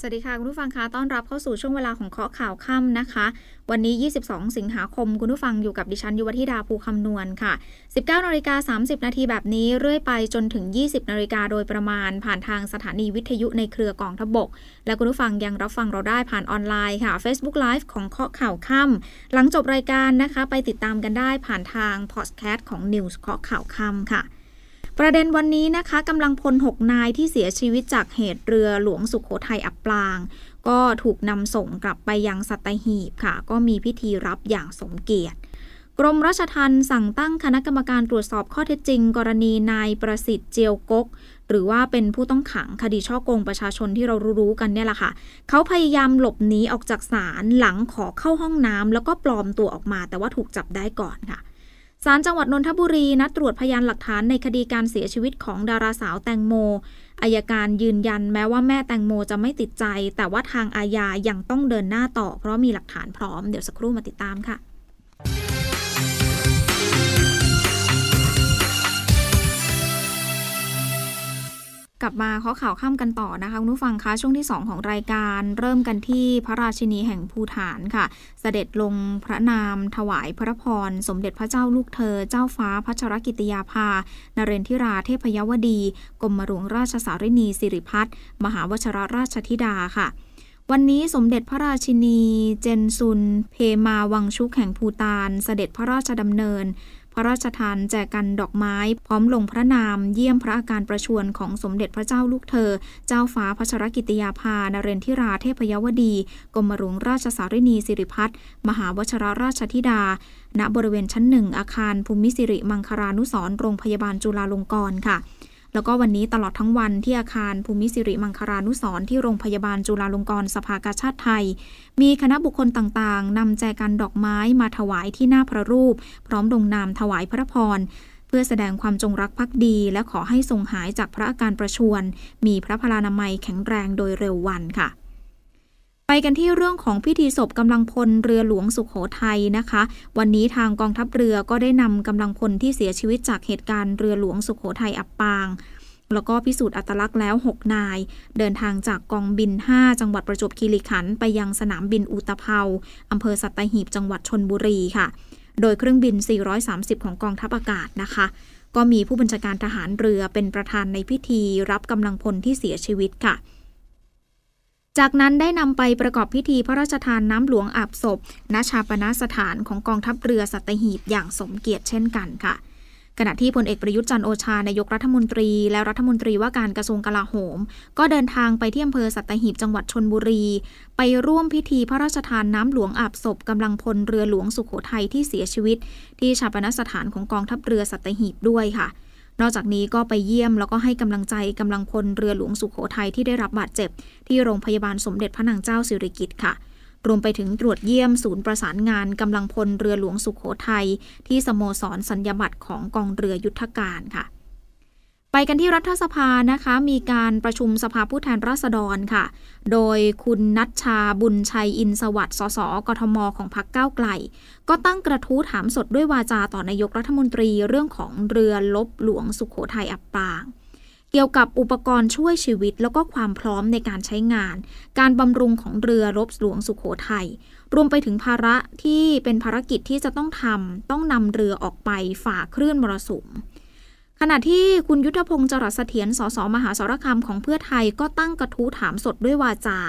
สวัสดีค่ะ คุณผู้ฟังคะต้อนรับเข้าสู่ช่วงเวลาของเคาะข่าวค่ำนะคะ วันนี้ 22 สิงหาคม คุณผู้ฟังอยู่กับดิฉันยุวธิดาภูคำนวณค่ะ 19นาฬิกา30 นาทีแบบนี้ เรื่อยไปจนถึง 20นาฬิกาโดยประมาณ ผ่านทางสถานีวิทยุในเครือกองทบก และคุณผู้ฟังยังรับฟังเราได้ผ่านออนไลน์ค่ะ Facebook Live ของเคาะข่าวค่ำหลังจบรายการนะคะ ไปติดตามกันได้ผ่านทางพอดแคสต์ของ News เคาะข่าวค่ำค่ะ ประเด็นวันนี้นะคะกำลังพล 6 นายที่เสียชีวิตจากเหตุเรือหลวงสุขโขทัยอับปาง ก็ถูกนำส่งกลับไปยังสัตหีบค่ะ ก็มีพิธีรับอย่างสมเกียรติ กรมราชทัณฑ์สั่งตั้งคณะกรรมการตรวจสอบข้อเท็จจริง กรณีนายประสิทธิ์เจียวกก หรือว่าเป็นผู้ต้องขังคดีช่อโกงประชาชนที่เรารู้ๆกันเนี่ยแหละค่ะ เขาพยายามหลบหนีออกจากศาลหลังขอเข้าห้องน้ำแล้วก็ปลอมตัวออกมา แต่ว่าถูกจับได้ก่อนค่ะ ศาลจังหวัดนนทบุรีนัดตรวจพยานหลักฐานในคดีการเสียชีวิตของดาราสาวแตงโมอายการยืนยันแม้ว่าแม่แตงโมจะไม่ติดใจ แต่ว่าทางอาญายังต้องเดินหน้าต่อ เพราะมีหลักฐานพร้อมเดี๋ยวสักครู่มาติดตามค่ะ กลับมาข้อข่าวข้ามกันต่อนะคะคุณผู้ฟังคะช่วงที่ 2 ของรายการเริ่มกันที่พระราชินีแห่งภูฐานค่ะ เสด็จลงพระนามถวายพระพร สมเด็จพระเจ้าลูกเธอ เจ้าฟ้าพัชรกิติยาภา นเรนทิราเทพยวดี กรมหลวงราชสารินีสิริพัฒน์มหาวชรราชธิดาค่ะ วันนี้สมเด็จพระราชินี เจนซุน เพมาวังชุกแห่งภูตาน เสด็จพระราชดำเนิน ระราชทานแจกันดอกไม้ พร้อมลงพระนามเยี่ยมพระอาการประชวรของสมเด็จพระเจ้าลูกเธอ เจ้าฟ้าพัชรกิติยาภานเรนทิราเทพยวดี กรมหลวงราชสารินีสิริพัฒน์มหาวชรราชธิดา ณบริเวณชั้นหนึ่งอาคารภูมิสิริมังคารานุสร์โรงพยาบาลจุฬาลงกรณ์ค่ะ แล้วก็วันนี้ตลอดทั้งวันที่อาคารภูมิสิริมังคารานุสรที่โรงพยาบาลจุฬาลงกรณ์สภากาชาติไทย มีคณะบุคคลต่างๆนำแจกันดอกไม้มาถวายที่หน้าพระรูป พร้อมลงนามถวายพระพรเพื่อแสดงความจงรักภักดี และขอให้ทรงหายจากพระอาการประชวรมีพระพลานามัยแข็งแรงโดยเร็ววันค่ะ ไปกันที่เรื่องของพิธีศพกำลังพลเรือหลวงสุขโขทัยนะคะ วันนี้ทางกองทัพเรือก็ได้นำกำลังพลที่เสียชีวิตจากเหตุการณ์เรือหลวงสุขโขทัยอับปางแล้วก็พิสูจน์อัตลักษณ์แล้ว 6 นาย เดินทางจากกองบิน 5 จังหวัดประจวบคีรีขันธ์ไปยังสนามบินอุตภเปาอำเภอสัตหีบจังหวัดชนบุรีค่ะ โดยเครื่องบิน 430 ของกองทัพอากาศนะคะ ก็มีผู้บัญชาการทหารเรือเป็นประธานในพิธีรับกำลังพลที่เสียชีวิตค่ะ จากนั้นได้นำไปประกอบพิธีพระราชทานน้ำหลวงอาบศพณชาปนสถานของกองทัพเรือสัตหีบอย่างสมเกียรติเช่นกันค่ะ ขณะที่พลเอกประยุทธ์จันโอชานายกรัฐมนตรี และรัฐมนตรีว่าการกระทรวงกลาโหม ก็เดินทางไปที่อำเภอสัตหีบจังหวัดชนบุรี ไปร่วมพิธีพระราชทานน้ำหลวงอาบศพกำลังพลเรือหลวงสุขโขทัยที่เสียชีวิต ที่ชาปนสถานของกองทัพเรือสัตหีบด้วยค่ะ นอกจากนี้ก็ไปเยี่ยมแล้วก็ให้กำลังใจกำลังพลเรือหลวงสุขโขทัยที่ได้รับบาดเจ็บ ที่โรงพยาบาลสมเด็จพระนางเจ้าสิริกิติ์ค่ะ รวมไปถึงตรวจเยี่ยมศูนย์ประสานงานกำลังพลเรือหลวงสุขโขทัยที่สโมสรสัญญบัตรของกองเรือยุทธการค่ะ ไปกันที่รัฐสภานะคะ มีการประชุมสภาผู้แทนราษฎรค่ะ โดยคุณนัชชาบุญชัยอินสวัสดิ์สสกทมของพรรคก้าวไกล ก็ตั้งกระทู้ถามสดด้วยวาจาต่อนายกรัฐมนตรีเรื่องของเรือลบหลวงสุขโขทัยอับปาง เกี่ยวกับอุปกรณ์ช่วยชีวิตแล้วก็ความพร้อมในการใช้งาน การบำรุงของเรือรบหลวงสุขโขทัยรวมไปถึงภาระที่เป็นภารกิจที่จะต้องทำต้องนำเรือออกไปฝ่าคลื่นมรสุม ขณะที่คุณยุทธพงศ์จรัสเสถียรสสมหาสารคามของเพื่อไทยก็ตั้งกระทู้ถามสดด้วยวาจา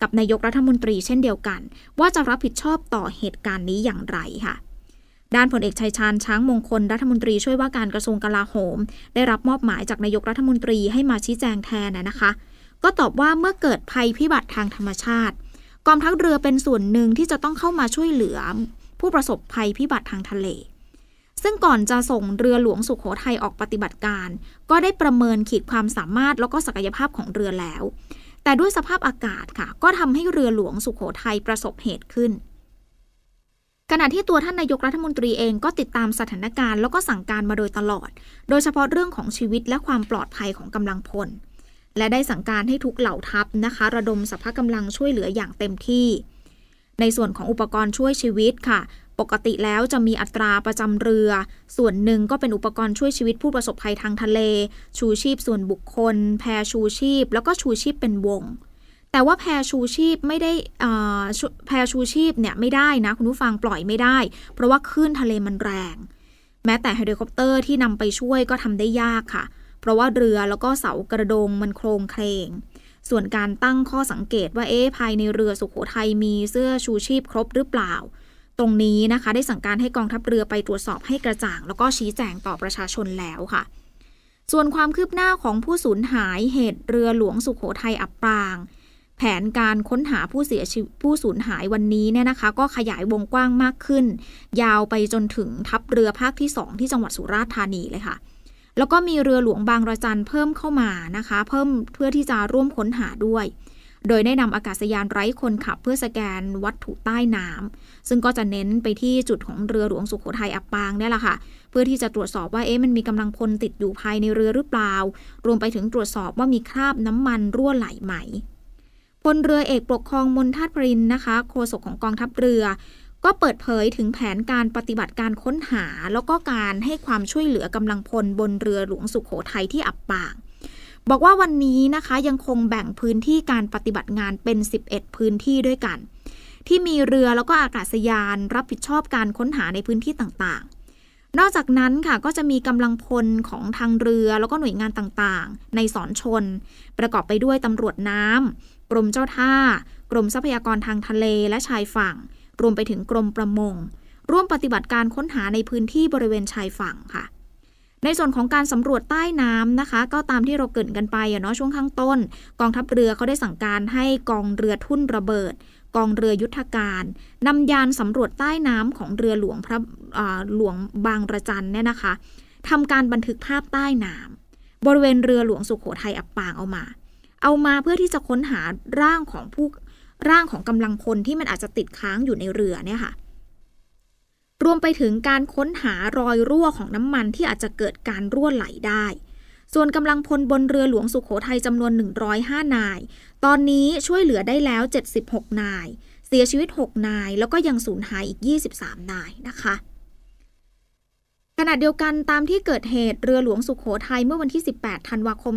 กับนายกรัฐมนตรีเช่นเดียวกัน ว่าจะรับผิดชอบต่อเหตุการณ์นี้อย่างไรค่ะด้านพลเอกชัยชาญช้างมงคลรัฐมนตรีช่วยว่าการกระทรวงกลาโหม ได้รับมอบหมายจากนายกรัฐมนตรีให้มาชี้แจงแทนนะคะ ก็ตอบว่าเมื่อเกิดภัยพิบัติทางธรรมชาติ กองทัพเรือเป็นส่วนหนึ่งที่จะต้องเข้ามาช่วยเหลือ ผู้ประสบภัยพิบัติทางทะเล ซึ่งก่อนจะส่งเรือหลวงสุขโขทัยออกปฏิบัติการ ก็ได้ประเมินขีดความสามารถแล้วก็ศักยภาพของเรือแล้ว แต่ด้วยสภาพอากาศค่ะ ก็ทำให้เรือหลวงสุขโขทัยประสบเหตุขึ้น ขณะที่ตัวท่านนายกรัฐมนตรีเองก็ติดตามสถานการณ์แล้วก็สั่งการมาโดยตลอด โดยเฉพาะเรื่องของชีวิตและความปลอดภัยของกำลังพล และได้สั่งการให้ทุกเหล่าทัพนะคะ ระดมสภาพกำลังช่วยเหลืออย่างเต็มที่ในส่วนของอุปกรณ์ช่วยชีวิตค่ะ ปกติแล้วจะมีอัตราประจำเรือ ส่วนหนึ่งก็เป็นอุปกรณ์ช่วยชีวิตผู้ประสบภัยทางทะเล ชูชีพส่วนบุคคล แพชูชีพ แล้วก็ชูชีพเป็นวง แต่ว่าแพชูชีพไม่ได้แพชูชีพเนี่ยไม่ได้นะ คุณผู้ฟังปล่อยไม่ได้ เพราะว่าคลื่นทะเลมันแรง แม้แต่เฮลิคอปเตอร์ที่นำไปช่วยก็ทำได้ยากค่ะ เพราะว่าเรือแล้วก็เสากระโดงมันโคลงเคลงส่วนการตั้งข้อสังเกตว่าเอ๊ะภายในเรือสุขโขทัยมีเสื้อชูชีพครบหรือเปล่า ตรงนี้นะคะ ได้สั่งการให้กองทัพเรือไปตรวจสอบให้กระจ่าง แล้วก็ชี้แจงต่อประชาชนแล้วค่ะ ส่วนความคืบหน้าของผู้สูญหายเหตุเรือหลวงสุขโขทัยอับปาง แผนการค้นหาผู้เสียชีวิตผู้สูญหายวันนี้เนี่ยนะคะ ก็ขยายวงกว้างมากขึ้น ยาวไปจนถึงทัพเรือภาคที่ 2 ที่จังหวัดสุราษฎร์ธานีเลยค่ะ แล้วก็มีเรือหลวงบางระจันเพิ่มเข้ามานะคะ เพิ่มเพื่อที่จะร่วมค้นหาด้วย โดยได้นำอากาศยานไร้คนขับเพื่อสแกนวัตถุใต้น้ำซึ่งก็จะเน้นไปที่จุดของเรือหลวงสุขโขทัยอับปางนี่แหละค่ะ เพื่อที่จะตรวจสอบว่าเอ๊ะมันมีกำลังพลติดอยู่ภายในเรือหรือเปล่า รวมไปถึงตรวจสอบว่ามีคราบน้ำมันรั่วไหลไหมพลเรือเอกปกครองมนทัตปรินนะคะโฆษกของกองทัพเรือ ก็เปิดเผยถึงแผนการปฏิบัติการค้นหา แล้วก็การให้ความช่วยเหลือกำลังพลบนเรือหลวงสุขโขทัยที่อับปาง บอกว่าวันนี้นะคะยังคงแบ่งพื้นที่การปฏิบัติงานเป็น 11 พื้นที่ด้วยกัน ที่มีเรือแล้วก็อากาศยานรับผิดชอบการค้นหาในพื้นที่ต่างๆ นอกจากนั้นค่ะก็จะมีกำลังพลของทางเรือแล้วก็หน่วยงานต่างๆ ในสอนชน ประกอบไปด้วยตำรวจน้ำกรมเจ้าท่า กรมทรัพยากรทางทะเลและชายฝั่ง รวมไปถึงกรมประมง ร่วมปฏิบัติการค้นหาในพื้นที่บริเวณชายฝั่งค่ะ ในส่วนของการสำรวจใต้น้ำนะคะ ก็ตามที่เราเกิดกันไปเนาะช่วงข้างต้น กองทัพเรือเขาได้สั่งการให้กองเรือทุ่นระเบิด กองเรือยุทธการนำยานสำรวจใต้น้ำของเรือหลวงพระหลวงบางระจันเนี่ยนะคะทำการบันทึกภาพใต้น้ำบริเวณเรือหลวงสุขโขทัยอับปางเอามา เอามาเพื่อที่จะค้นหาร่างของผู้ร่างของกำลังพลที่มันอาจจะติดค้างอยู่ในเรือเนี่ยค่ะ รวมไปถึงการค้นหารอยรั่วของน้ำมันที่อาจจะเกิดการรั่วไหลได้ ส่วนกำลังพลบนเรือหลวงสุขโขทัยจำนวน 105 นาย ตอนนี้ช่วยเหลือได้แล้ว 76 นาย เสียชีวิต 6 นาย แล้วก็ยังสูญหายอีก 23 นายนะคะ ขณะเดียวกันตามที่เกิดเหตุเรือหลวงสุขโขทัยเมื่อวันที่ 18 ธันวาคม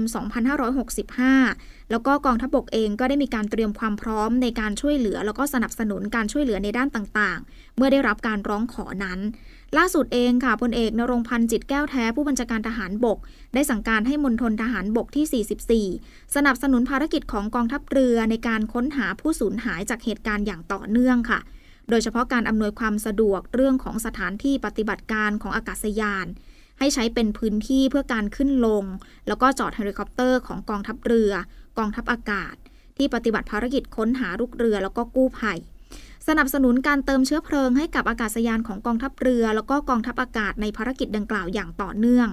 2565 แล้วก็กองทัพบกเองก็ได้มีการเตรียมความพร้อมในการช่วยเหลือ แล้วก็สนับสนุนการช่วยเหลือในด้านต่างๆ เมื่อได้รับการร้องขอนั้น ล่าสุดเองค่ะพลเอกนรงพันธ์จิตแก้วแท้ผู้บัญชาการทหารบก ได้สั่งการให้มณฑลทหารบกที่ 44 สนับสนุนภารกิจของกองทัพเรือในการค้นหาผู้สูญหายจากเหตุการณ์อย่างต่อเนื่องค่ะ โดยเฉพาะการอำนวยความสะดวกเรื่องของสถานที่ปฏิบัติการของอากาศยาน ให้ใช้เป็นพื้นที่เพื่อการขึ้นลง แล้วก็จอดเฮลิคอปเตอร์ของกองทัพเรือ กองทัพอากาศ ที่ปฏิบัติภารกิจค้นหาลูกเรือ แล้วก็กู้ภัยสนับสนุนการเติมเชื้อเพลิงให้กับอากาศยานของกองทัพเรือ แล้วก็กองทัพอากาศในภารกิจดังกล่าวอย่างต่อเนื่อง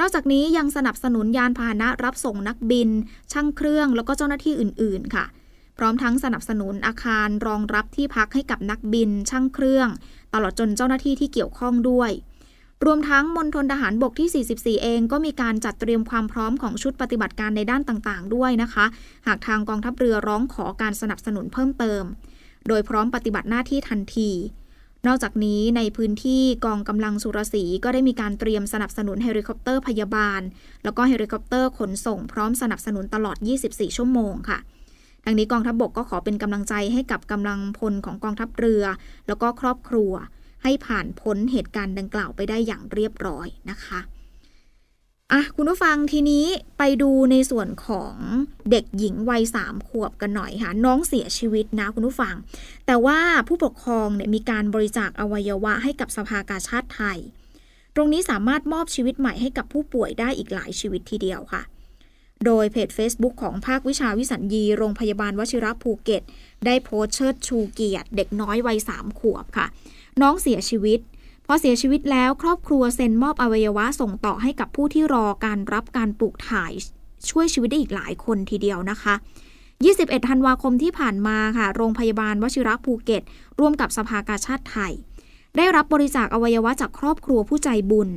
นอกจากนี้ยังสนับสนุนยานพาหนะรับส่งนักบิน ช่างเครื่องแล้วก็เจ้าหน้าที่อื่น ๆ ค่ะ พร้อมทั้งสนับสนุนอาคารรองรับที่พักให้กับนักบิน ช่างเครื่อง ตลอดจนเจ้าหน้าที่ที่เกี่ยวข้องด้วย รวมทั้งมณฑลทหารบกที่ 44 เองก็มีการจัดเตรียมความพร้อมของชุดปฏิบัติการในด้านต่างๆ ด้วยนะคะ หากทางกองทัพเรือร้องขอการสนับสนุนเพิ่มเติม โดยพร้อมปฏิบัติหน้าที่ทันทีนอกจากนี้ในพื้นที่กองกำลังสุรสีห์ก็ได้มีการเตรียมสนับสนุนเฮลิคอปเตอร์พยาบาล แล้วก็เฮลิคอปเตอร์ขนส่งพร้อมสนับสนุนตลอด 24 ชั่วโมงค่ะ ดังนี้กองทัพบกก็ขอเป็นกำลังใจให้กับกำลังพลของกองทัพเรือ แล้วก็ครอบครัว ให้ผ่านพ้นเหตุการณ์ดังกล่าวไปได้อย่างเรียบร้อยนะคะอะคุณผู้ฟังทีนี้ไปดูในส่วนของเด็กหญิงวัยสามขวบกันหน่อยค่ะ น้องเสียชีวิตนะคุณผู้ฟัง แต่ว่าผู้ปกครองเนี่ยมีการบริจาคอวัยวะให้กับสภากาชาติไทย ตรงนี้สามารถมอบชีวิตใหม่ให้กับผู้ป่วยได้อีกหลายชีวิตทีเดียวค่ะ โดยเพจ Facebook ของภาควิชาวิสัญญี โรงพยาบาลวชิระภูเก็ต ได้โพสเชิดชูเกียรติ เด็กน้อยวัยสามขวบค่ะ น้องเสียชีวิตพอเสียชีวิตแล้วครอบครัวเซ็นมอบอวัยวะส่งต่อให้กับผู้ที่รอการรับการปลูกถ่ายช่วยชีวิตได้อีกหลายคนทีเดียวนะคะ 21 ธันวาคมที่ผ่านมาค่ะ โรงพยาบาลวชิระภูเก็ต ร่วมกับสภากาชาติไทย ได้รับบริจาคอวัยวะจากครอบครัวผู้ใจบุญ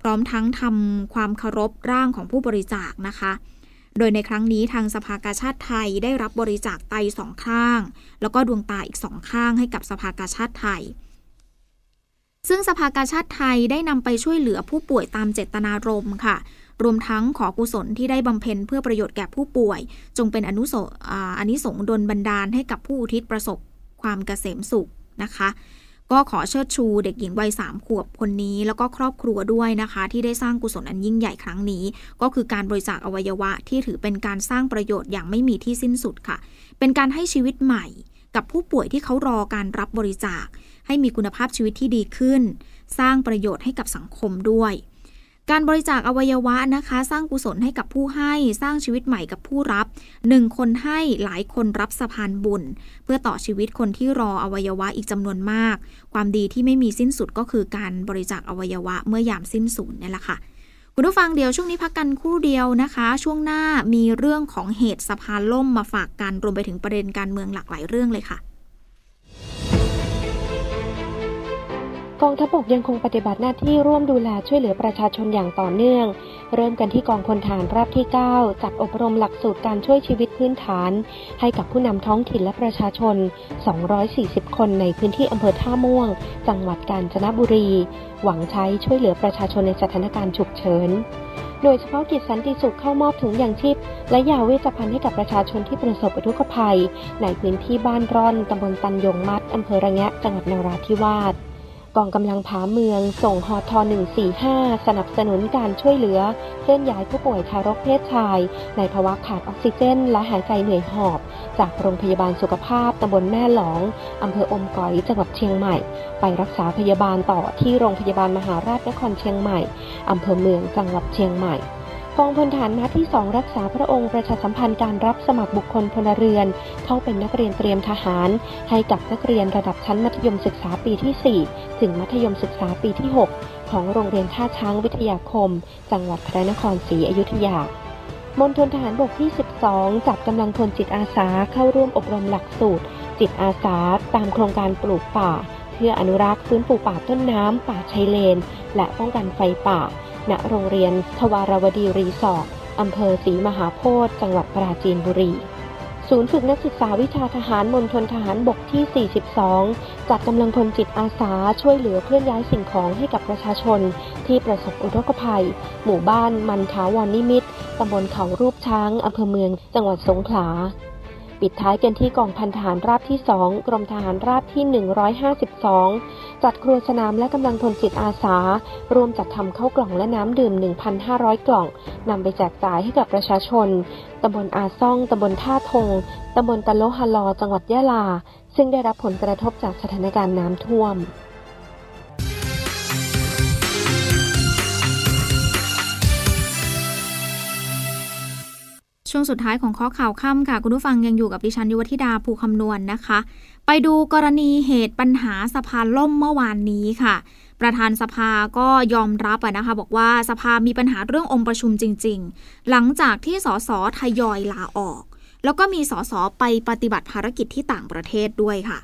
พร้อมทั้งทำความเคารพร่างของผู้บริจาคนะคะ โดยในครั้งนี้ทางสภากาชาติไทยได้รับบริจาคไตสองข้าง แล้วก็ดวงตาอีกสองข้างให้กับสภากาชาติไทย ซึ่งสภากาชาติไทยได้นำไปช่วยเหลือผู้ป่วยตามเจตนารมณ์ค่ะ รวมทั้งขอกุศลที่ได้บำเพ็ญเพื่อประโยชน์แก่ผู้ป่วย จงเป็นอนุสอานิสงดลบันดาลให้กับผู้อุทิศประสบความเกษมสุขนะคะ ก็ขอเชิดชูเด็กหญิงวัยสามขวบคนนี้ แล้วก็ครอบครัวด้วยนะคะ ที่ได้สร้างกุศลอันยิ่งใหญ่ครั้งนี้ ก็คือการบริจาคอวัยวะที่ถือเป็นการสร้างประโยชน์อย่างไม่มีที่สิ้นสุดค่ะ เป็นการให้ชีวิตใหม่ กับผู้ป่วยที่เขารอการรับบริจาค ให้มีคุณภาพชีวิตที่ดีขึ้น สร้างประโยชน์ให้กับสังคมด้วย การบริจาคอวัยวะนะคะ สร้างกุศลให้กับผู้ให้สร้างชีวิตใหม่กับผู้รับหนึ่งคนให้หลายคนรับสะพานบุญ เพื่อต่อชีวิตคนที่รออวัยวะอีกจำนวนมาก ความดีที่ไม่มีสิ้นสุดก็คือการบริจาคอวัยวะเมื่อยามสิ้นสุดนี่แหละค่ะคุณผู้ฟังเดี๋ยวช่วงนี้พักกันครู่เดียวนะคะ ช่วงหน้ามีเรื่องของเหตุสะพานล่มมาฝากกันรวมไปถึงประเด็นการเมืองหลากหลายเรื่องเลยค่ะ กองทัพบกยังคงปฏิบัติหน้าที่ร่วมดูแลช่วยเหลือประชาชนอย่างต่อเนื่อง เริ่มกันที่กองพลฐานราบที่ 9 จัดอบรมหลักสูตรการช่วยชีวิตพื้นฐาน ให้กับผู้นำท้องถิ่นและประชาชน 240 คนในพื้นที่อำเภอท่าม่วง จังหวัดกาญจนบุรี หวังใช้ช่วยเหลือประชาชนในสถานการณ์ฉุกเฉินโดยเฉพาะกิจสันติสุขเข้ามอบถุงยางชีพ และยาเวชภัณฑ์ให้กับประชาชนที่ประสบอุทกภัย ในพื้นที่บ้านร่อนตำบลตันยงมัดอำเภอระแงะจังหวัดนราธิวาส กองกำลังผาเมือง ส่งฮอท145 สนับสนุนการช่วยเหลือเคลื่อนย้ายผู้ป่วยทารกเพศชาย ในภาวะขาดออกซิเจน และหายใจเหนื่อยหอบ จากโรงพยาบาลสุขภาพตำบลแม่หลองอำเภออมก๋อยจังหวัดเชียงใหม่ ไปรักษาพยาบาลต่อที่โรงพยาบาลมหาราชนครเชียงใหม่อำเภอเมืองจังหวัดเชียงใหม่ กองพลฐานมาที่ 2 รักษาพระองค์ประชาสัมพันธ์การรับสมัครบุคคลพลเรือน เข้าเป็นนักเรียนเตรียมทหาร ให้กับนักเรียนระดับชั้นมัธยมศึกษาปีที่ 4 ถึงมัธยมศึกษาปีที่ 6 ของโรงเรียนท่าช้างวิทยาคม จังหวัดพระนครศรีอยุธยามณฑลทหารบกที่ 12 จัดกำลังพลจิตอาสาเข้าร่วมอบรมหลักสูตร จิตอาสาตามโครงการปลูกป่า เพื่ออนุรักษ์ฟื้นฟูป่าต้นน้ำป่าชายเลน และป้องกันไฟป่า ณโรงเรียนทวารวดีรีสอร์ทอำเภอศรีมหาโพธิ์จังหวัดปราจีนบุรี ศูนย์ฝึกนักศึกษาวิชาทหารมณฑลทหารบกที่ 42 จัดกำลังพลจิตอาสาช่วยเหลือเคลื่อนย้ายสิ่งของให้กับประชาชน ที่ประสบอุทกภัย หมู่บ้านมันทาวรนิมิตตำบลเขารูปช้างอำเภอเมือง จังหวัดสงขลา ปิดท้ายกันที่กองพันทหารราบที่ 2 กรมทหารราบที่ 152 จัดครัวสนามและกำลังพลจิตอาสารวมจัดทำข้าวกล่องและน้ำดื่ม 1,500 กล่องนำไปแจกจ่ายให้กับประชาชนตำบลอาซ่องตำบลท่าทงตำบลตะโลฮาลอ จังหวัดยะลา ซึ่งได้รับผลกระทบจากสถานการณ์น้ำท่วม ช่วงสุดท้ายของข้อข่าวค่ำค่ะ คุณผู้ฟังยังอยู่กับดิฉันยุวธิดาภูคำนวณนนะคะ ไปดูกรณีเหตุปัญหาสภาล่มเมื่อวานนี้ค่ะ ประธานสภาก็ยอมรับนะคะ บอกว่าสภามีปัญหาเรื่ององค์ประชุมจริง ๆ หลังจากที่สสทยอยลาออก แล้วก็มีสสไปปฏิบัติภารกิจที่ต่างประเทศด้วยค่ะ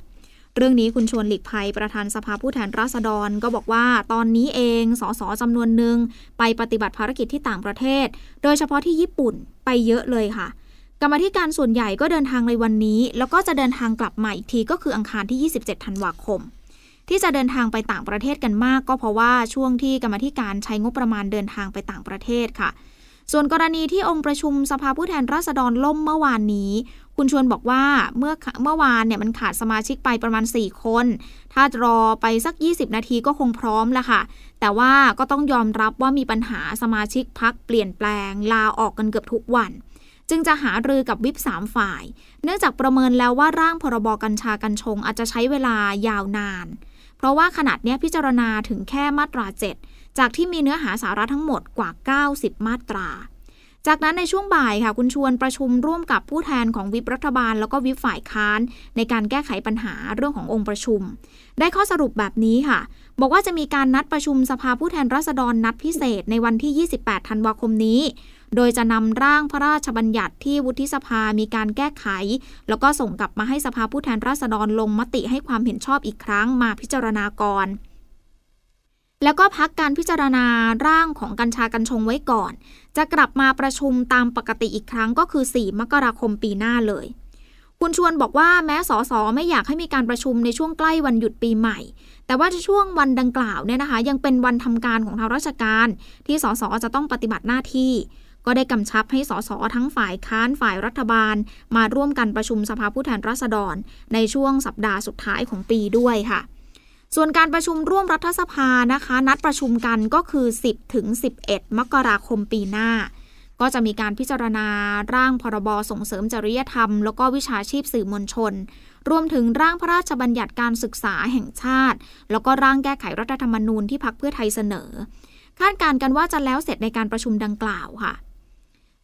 เรื่องนี้คุณชวนหลีกภัยประธานสภาผู้แทนราษฎร ก็บอกว่าตอนนี้เองสสจำนวนหนึ่งไปปฏิบัติภารกิจที่ต่างประเทศ โดยเฉพาะที่ญี่ปุ่นไปเยอะเลยค่ะ กรรมธิการส่วนใหญ่ก็เดินทางในวันนี้ แล้วก็จะเดินทางกลับมาอีกทีก็คืออังคารที่ 27 ธันวาคม ที่จะเดินทางไปต่างประเทศกันมาก ก็เพราะว่าช่วงที่กรรมธิการใช้งบประมาณเดินทางไปต่างประเทศค่ะ ส่วนกรณีที่องค์ประชุมสภาผู้แทนราษฎรล่มเมื่อวานนี้ คุณชวนบอกว่าเมื่อเมื่อวานเนี่ยมันขาดสมาชิกไปประมาณ 4 คน ถ้ารอไปสัก 20 นาทีก็คงพร้อมแล้วค่ะ แต่ว่าก็ต้องยอมรับว่ามีปัญหาสมาชิกพักเปลี่ยนแปลง ลาออกกันเกือบทุกวันจึงจะหารือกับวิปสามฝ่าย เนื่องจากประเมินแล้วว่าร่างพรบกัญชากัญชงอาจจะใช้เวลายาวนาน เพราะว่าขนาดนี้พิจารณาถึงแค่มาตรา 7 จากที่มีเนื้อหาสาระทั้งหมดกว่า 90 มาตรา จากนั้นในช่วงบ่ายค่ะ คุณชวนประชุมร่วมกับผู้แทนของวิปรัฐบาล แล้วก็วิปฝ่ายค้าน ในการแก้ไขปัญหาเรื่องขององค์ประชุม ได้ข้อสรุปแบบนี้ค่ะ บอกว่าจะมีการนัดประชุมสภาผู้แทนราษฎรนัดพิเศษในวันที่ 28 ธันวาคมนี้ โดยจะนำร่างพระราชบัญญัติที่วุฒิสภามีการแก้ไข แล้วก็ส่งกลับมาให้สภาผู้แทนราษฎรลงมติให้ความเห็นชอบอีกครั้งมาพิจารณาก่อน แล้วก็พักการพิจารณาร่างของกัญชากัญชงไว้ก่อน จะกลับมาประชุมตามปกติอีกครั้งก็คือ 4 มกราคมปีหน้าเลย คุณชวนบอกว่าแม้สสไม่อยากให้มีการประชุมในช่วงใกล้วันหยุดปีใหม่ แต่ว่าช่วงวันดังกล่าวเนี่ยนะคะ ยังเป็นวันทำการของทางราชการ ที่สสจะต้องปฏิบัติหน้าที่ ก็ได้กำชับให้สสทั้งฝ่ายค้านฝ่ายรัฐบาล มาร่วมกันประชุมสภาผู้แทนราษฎร ในช่วงสัปดาห์สุดท้ายของปีด้วยค่ะ ส่วนการประชุมร่วมรัฐสภานะคะ นัดประชุมกันก็คือ 10 ถึง 11 มกราคมปีหน้า ก็จะมีการพิจารณาร่างพรบส่งเสริมจริยธรรม แล้วก็วิชาชีพสื่อมวลชน รวมถึงร่างพระราชบัญญัติการศึกษาแห่งชาติ แล้วก็ร่างแก้ไขรัฐธรรมนูญที่พักเพื่อไทยเสนอ คาดการณ์กันว่าจะแล้วเสร็จในการประชุมดังกล่าวค่ะ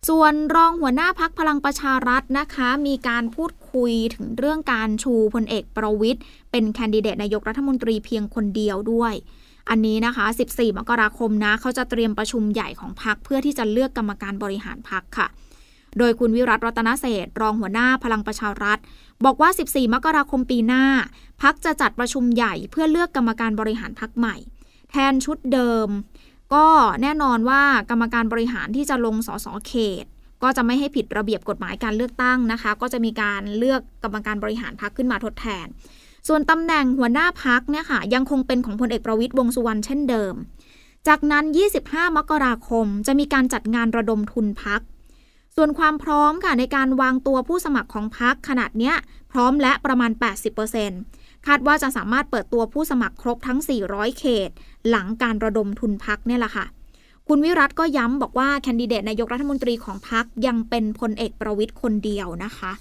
ส่วนรองหัวหน้าพักพลังประชารัฐนะคะ มีการพูดคุยถึงเรื่องการชูพลเอกประวิทย์เป็นแคนดิเดตนายกรัฐมนตรีเพียงคนเดียวด้วย อันนี้นะคะ 14 มกราคมนะเขาจะเตรียมประชุมใหญ่ของพักเพื่อที่จะเลือกกรรมการบริหารพักค่ะ โดยคุณวิรัตรัตนเศษรองหัวหน้าพลังประชารัฐ บอกว่า 14 มกราคมปีหน้า พักจะจัดประชุมใหญ่เพื่อเลือกกรรมการบริหารพักใหม่ แทนชุดเดิม ก็แน่นอนว่ากรรมการบริหารที่จะลงสสเขต ก็จะไม่ให้ผิดระเบียบกฎหมายการเลือกตั้งนะคะ ก็จะมีการเลือกกรรมการบริหารพักขึ้นมาทดแทน ส่วนตำแหน่งหัวหน้าพักเนี่ยค่ะยังคงเป็นของพลเอกประวิตยวงสุวรรณเช่นเดิม จากนั้น 25 มกราคม จะมีการจัดงานระดมทุนพักส่วนความพร้อมค่ะในการวางตัวผู้สมัครของพักขนาดเนี้ยพร้อมและประมาณ 80% คาดว่าจะสามารถเปิดตัวผู้สมัครครบทั้ง 400 เขต หลังการระดมทุนพักเนี่ยแหละค่ะ คุณวิรัตก็ย้ำบอกว่าแคนดิเดตนายกรัฐมนตรีของพักยังเป็นพลเอกประวิตยคนเดียวนะคะ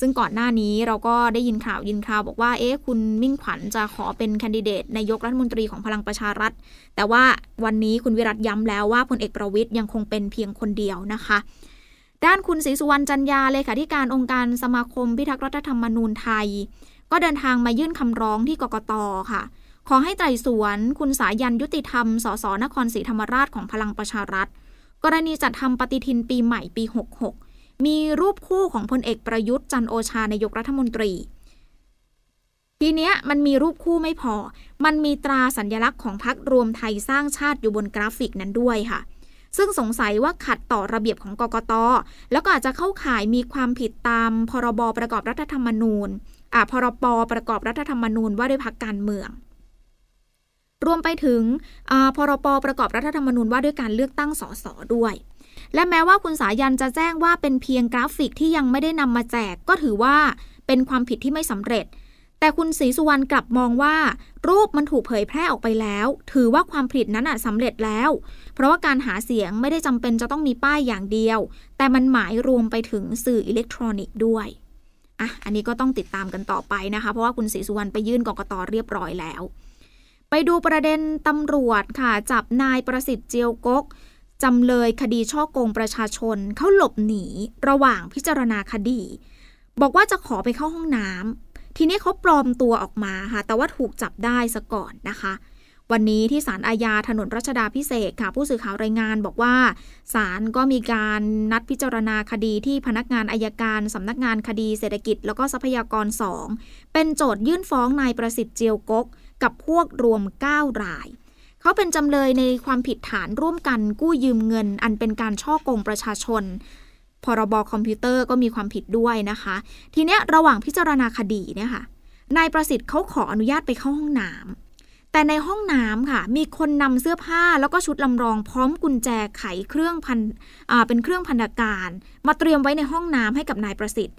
ซึ่งก่อนหน้านี้เราก็ได้ยินข่าวยินข่าวบอกว่าเอ๊ะคุณมิ่งขวัญจะขอเป็นแคนดิเดตนายกรัฐมนตรีของพลังประชารัฐ แต่ว่าวันนี้คุณวิรัตย้ำแล้วว่าพลเอกประวิทย์ยังคงเป็นเพียงคนเดียวนะคะด้านคุณศรีสุวรรณจันยาเลยค่ะที่การองค์การสมาคมพิทักษ์รัฐธรรมนูญไทย ก็เดินทางมายื่นคำร้องที่กกตค่ะ ขอให้ไต่สวน คุณสายันยุติธรรม สสนครศรีธรรมราชของพลังประชารัฐ กรณีจัดทำปฏิทินปีใหม่ปี 66 มีรูปคู่ของพลเอกประยุทธ์จันโอชานายกรัฐมนตรี ทีเนี้ยมันมีรูปคู่ไม่พอ มันมีตราสัญลักษณ์ของพรรครวมไทยสร้างชาติอยู่บนกราฟิกนั้นด้วยค่ะซึ่งสงสัยว่าขัดต่อระเบียบของกกต แล้วก็อาจจะเข้าข่ายมีความผิดตามพรบประกอบรัฐธรรมนูญ พรบประกอบรัฐธรรมนูญว่าด้วยพรรคการเมือง รวมไปถึงพรบประกอบรัฐธรรมนูญว่าด้วยการเลือกตั้งสสด้วย และแม้ว่าคุณสายัณห์จะแจ้งว่าเป็นเพียงกราฟิกที่ยังไม่ได้นำมาแจกก็ถือว่าเป็นความผิดที่ไม่สำเร็จ แต่คุณศรีสุวรรณกลับมองว่า รูปมันถูกเผยแพร่ออกไปแล้ว ถือว่าความผิดนั้นสำเร็จแล้ว เพราะว่าการหาเสียงไม่ได้จำเป็นจะต้องมีป้ายอย่างเดียว แต่มันหมายรวมไปถึงสื่ออิเล็กทรอนิกส์ด้วย อะอันนี้ก็ต้องติดตามกันต่อไปนะคะ เพราะว่าคุณศรีสุวรรณไปยื่นกกตเรียบร้อยแล้ว ไปดูประเด็นตำรวจค่ะ จับนายประสิทธิ์เจียวกกจำเลยคดีช่อโกงประชาชนเขาหลบหนีระหว่างพิจารณาคดี บอกว่าจะขอไปเข้าห้องน้ำทีนี้เขาปลอมตัวออกมาค่ะ แต่ว่าถูกจับได้ซะก่อนนะคะ วันนี้ที่ศาลอาญาถนนรัชดาพิเศษค่ะ ผู้สื่อข่าวรายงานบอกว่าศาลก็มีการนัดพิจารณาคดีที่พนักงานอายการสำนักงานคดีเศรษฐกิจ แล้วก็ทรัพยากรสองเป็นโจทยื่นฟ้องนายประสิทธิ์เจียวกก กับพวกรวม 9 รายเขาเป็นจำเลยในความผิดฐานร่วมกันกู้ยืมเงิน อันเป็นการช่อกงประชาชน พรบคอมพิวเตอร์ก็มีความผิดด้วยนะคะ ทีเนี้ยระหว่างพิจารณาคดีเนี่ยค่ะนายประสิทธิ์เขาขออนุญาตไปเข้าห้องน้ำ แต่ในห้องน้ำค่ะ มีคนนำเสื้อผ้าแล้วก็ชุดลำรองพร้อมกุญแจไขเครื่องพันอ่าเป็นเครื่องพันธการ มาเตรียมไว้ในห้องน้ำให้กับนายประสิทธิ์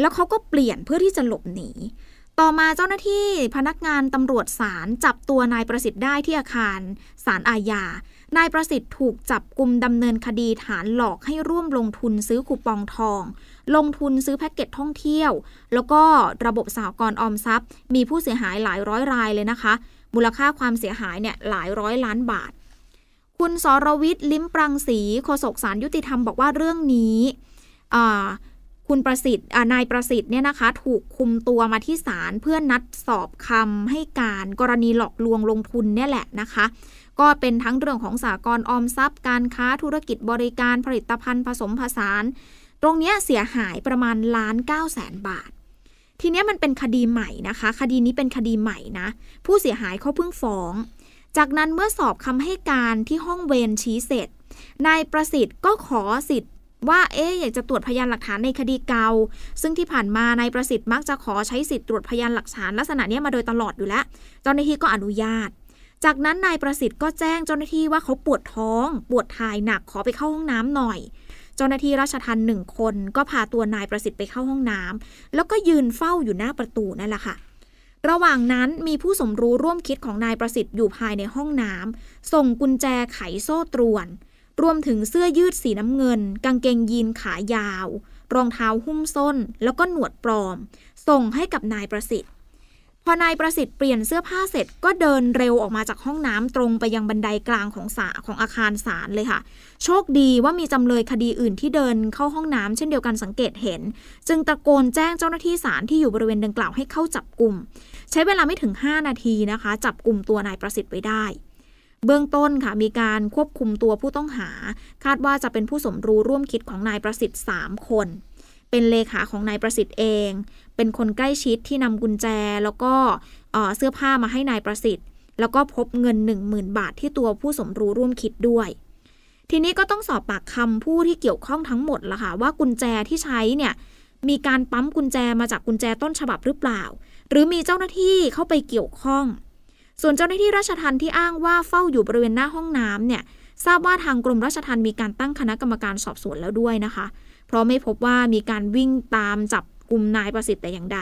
แล้วเขาก็เปลี่ยนเพื่อที่จะหลบหนี ต่อมาเจ้าหน้าที่พนักงานตำรวจศาลจับตัวนายประสิทธิ์ได้ที่อาคารศาลอาญานายประสิทธิ์ถูกจับกลุ่มดำเนินคดีฐานหลอกให้ร่วมลงทุนซื้อคูปองทอง ลงทุนซื้อแพ็กเกจท่องเที่ยว แล้วก็ระบบสหกรณ์ออมทรัพย์ มีผู้เสียหายหลายร้อยรายเลยนะคะ มูลค่าความเสียหายเนี่ยหลายร้อยล้านบาท คุณสรวิทย์ลิ้มปรังสีโฆษกสารยุติธรรมบอกว่าเรื่องนี้คุณประสิทธิ์นายประสิทธิ์เนี่ยนะคะ ถูกคุมตัวมาที่ศาลเพื่อนัดสอบคำให้การกรณีหลอกลวงลงทุนเนี่ยแหละนะคะ ก็เป็นทั้งเรื่องของสากลออมทรัพย์ การค้าธุรกิจบริการผลิตภัณฑ์ผสมผสาน ตรงนี้เสียหายประมาณล้านเก้าแสนบาท ทีนี้มันเป็นคดีใหม่นะคะ คดีนี้เป็นคดีใหม่นะ ผู้เสียหายเขาเพิ่งฟ้อง จากนั้นเมื่อสอบคำให้การที่ห้องเวรชี้เสร็จ นายประสิทธิ์ก็ขอสิทธิ์ว่าเอ๊อยากจะตรวจพยานหลักฐานในคดีเก่า ซึ่งที่ผ่านมานายประสิทธิ์มักจะขอใช้สิทธิ์ตรวจพยานหลักฐานลักษณะนี้มาโดยตลอดอยู่แล้ว เจ้าหน้าที่ก็อนุญาต จากนั้นนายประสิทธิ์ก็แจ้งเจ้าหน้าที่ว่าเขาปวดท้อง ปวดถ่ายหนักขอไปเข้าห้องน้ำหน่อย เจ้าหน้าที่ราชทันหนึ่งคนก็พาตัวนายประสิทธิ์ไปเข้าห้องน้ำแล้วก็ยืนเฝ้าอยู่หน้าประตูนั่นแหละค่ะ ระหว่างนั้นมีผู้สมรู้ร่วมคิดของนายประสิทธิ์อยู่ภายในห้องน้ำส่งกุญแจไขโซ่ตรวน รวมถึงเสื้อยืดสีน้ำเงิน กางเกงยีนขายาว รองเท้าหุ้มส้น แล้วก็หนวดปลอม ส่งให้กับนายประสิทธิ์ พอนายประสิทธิ์เปลี่ยนเสื้อผ้าเสร็จก็เดินเร็วออกมาจากห้องน้ำตรงไปยังบันไดกลางของศาของอาคารศาลเลยค่ะ โชคดีว่ามีจำเลยคดีอื่นที่เดินเข้าห้องน้ำเช่นเดียวกันสังเกตเห็น จึงตะโกนแจ้งเจ้าหน้าที่ศาลที่อยู่บริเวณดังกล่าวให้เข้าจับกลุ่ม ใช้เวลาไม่ถึง 5 นาทีนะคะ จับกลุ่มตัวนายประสิทธิ์ไว้ได้ เบื้องต้นค่ะมีการควบคุมตัวผู้ต้องหา คาดว่าจะเป็นผู้สมรู้ร่วมคิดของนายประสิทธิ์ 3 คน เป็นเลขาของนายประสิทธิ์เอง เป็นคนใกล้ชิดที่นำกุญแจแล้วก็เสื้อผ้ามาให้นายประสิทธิ์ แล้วก็พบเงิน 10,000 บาทที่ตัวผู้สมรู้ร่วมคิดด้วย ทีนี้ก็ต้องสอบปากคำผู้ที่เกี่ยวข้องทั้งหมดละค่ะว่ากุญแจที่ใช้เนี่ยมีการปั๊มกุญแจมาจากกุญแจต้นฉบับหรือเปล่า หรือมีเจ้าหน้าที่เข้าไปเกี่ยวข้อง ส่วนเจ้าหน้าที่ราชทัณฑ์ที่อ้างว่าเฝ้าอยู่บริเวณหน้าห้องน้ำเนี่ยทราบว่าทางกรมราชทัณฑ์มีการตั้งคณะกรรมการสอบสวนแล้วด้วยนะคะ เพราะไม่พบว่ามีการวิ่งตามจับกลุ่มนายประสิทธิ์แต่อย่างใด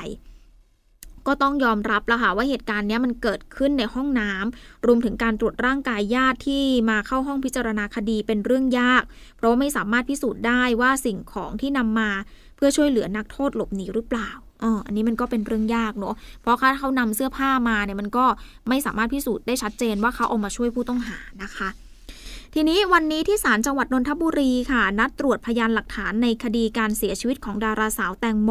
ก็ต้องยอมรับและค่ะว่าเหตุการณ์นี้มันเกิดขึ้นในห้องน้ำรวมถึงการตรวจร่างกายญาติที่มาเข้าห้องพิจารณาคดีเป็นเรื่องยาก เพราะไม่สามารถพิสูจน์ได้ว่าสิ่งของที่นำมาเพื่อช่วยเหลือนักโทษหลบหนีหรือเปล่าอออันนี้มันก็เป็นเรื่องยากเนาะ เพราะถ้าเขานำเสื้อผ้ามาเนี่ยมันก็ไม่สามารถพิสูจน์ได้ชัดเจนว่าเขาเอามาช่วยผู้ต้องหานะคะ ทีนี้วันนี้ที่ศาลจังหวัดนนทบุรีค่ะ นัดตรวจพยานหลักฐานในคดีการเสียชีวิตของดาราสาวแตงโม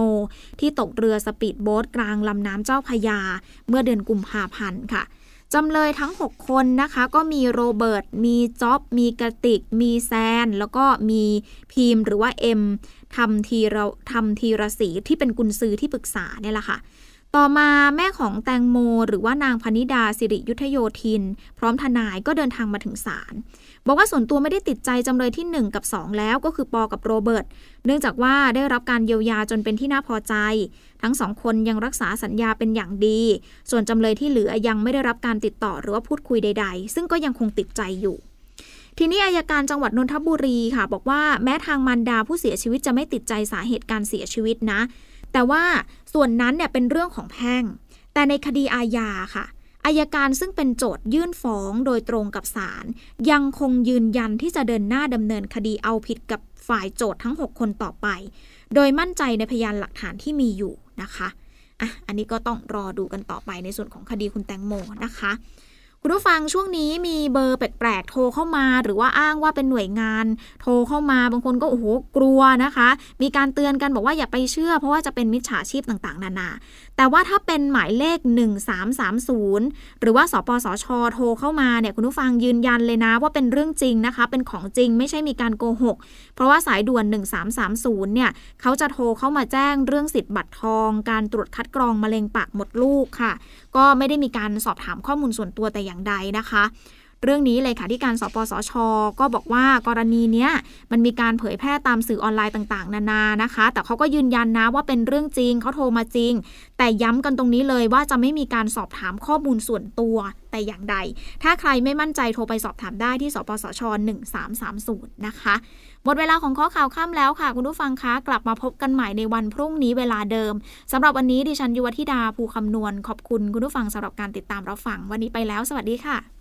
ที่ตกเรือสปีดโบ๊ทกลางลำน้ำเจ้าพระยา เมื่อเดือนกุมภาพันธ์ค่ะจำเลยทั้ง 6 คนนะคะ ก็มีโรเบิร์ต มีจ็อบ มีกระติก มีแซน แล้วก็มีภีมหรือว่าเอ็มธรรมธีรธรรมธีรศรีที่เป็นกุนซือที่ปรึกษาเนี่ยแหละค่ะ ต่อมาแม่ของแตงโม หรือว่านางพนิดาสิริยุทธโยธิน พร้อมทนายก็เดินทางมาถึงศาลบอกว่าส่วนตัวไม่ได้ติดใจจำเลยที่ 1 กับ 2 แล้วก็คือปอกับโรเบิร์ตเนื่องจากว่าได้รับการเยียวยาจนเป็นที่น่าพอใจ ทั้งสองคนยังรักษาสัญญาเป็นอย่างดี ส่วนจำเลยที่เหลือยังไม่ได้รับการติดต่อหรือว่าพูดคุยใด ๆ ซึ่งก็ยังคงติดใจอยู่ทีนี้อายการจังหวัดนนทบุรีค่ะ บอกว่าแม้ทางมารดาผู้เสียชีวิตจะไม่ติดใจสาเหตุการเสียชีวิตนะ แต่ว่าส่วนนั้นเนี่ยเป็นเรื่องของแพ่ง แต่ในคดีอาญาค่ะอายการซึ่งเป็นโจทยื่นฟ้องโดยตรงกับศาลยังคงยืนยันที่จะเดินหน้าดำเนินคดีเอาผิดกับฝ่ายโจททั้ง 6 คนต่อไป โดยมั่นใจในพยานหลักฐานที่มีอยู่นะคะอะ อันนี้ก็ต้องรอดูกันต่อไปในส่วนของคดีคุณแตงโมนะคะ คุณผู้ฟังช่วงนี้มีเบอร์แปลกๆโทรเข้ามา หรือว่าอ้างว่าเป็นหน่วยงาน โทรเข้ามาบางคนก็โอ้โหกลัวนะคะ มีการเตือนกันบอกว่าอย่าไปเชื่อ เพราะว่าจะเป็นมิจฉาชีพต่างๆ นานา แต่ว่าถ้าเป็นหมายเลข 1330 หรือว่าสปสช โทรเข้ามาเนี่ยคุณผู้ฟังยืนยันเลยนะ ว่าเป็นเรื่องจริงนะคะ เป็นของจริงไม่ใช่มีการโกหก เพราะว่าสายด่วน 1330 เนี่ยเขาจะโทรเข้ามาแจ้งเรื่องสิทธิ์บัตรทอง การตรวจคัดกรองมะเร็งปากมดลูกค่ะ ก็ไม่ได้มีการสอบถามข้อมูลส่วนตัวแต่อย่างใดนะคะ เรื่องนี้เลยค่ะที่การสปสช ก็บอกว่ากรณีเนี้ยมันมีการเผยแพร่ตามสื่อออนไลน์ต่าง ๆ นานานะคะ แต่เขาก็ยืนยันนะว่าเป็นเรื่องจริงเขาโทรมาจริง แต่ย้ำกันตรงนี้เลยว่าจะไม่มีการสอบถามข้อมูลส่วนตัวแต่อย่างใด ถ้าใครไม่มั่นใจโทรไปสอบถามได้ที่สปสช 1330 นะคะ หมดเวลาของข้อข่าวค่ำแล้วค่ะ คุณผู้ฟังคะกลับมาพบกันใหม่ในวันพรุ่งนี้เวลาเดิมสำหรับวันนี้ดิฉันยุวธิดาภูคำนวณขอบคุณคุณผู้ฟังสำหรับการติดตามรับฟังวันนี้ไปแล้ว สวัสดีค่ะ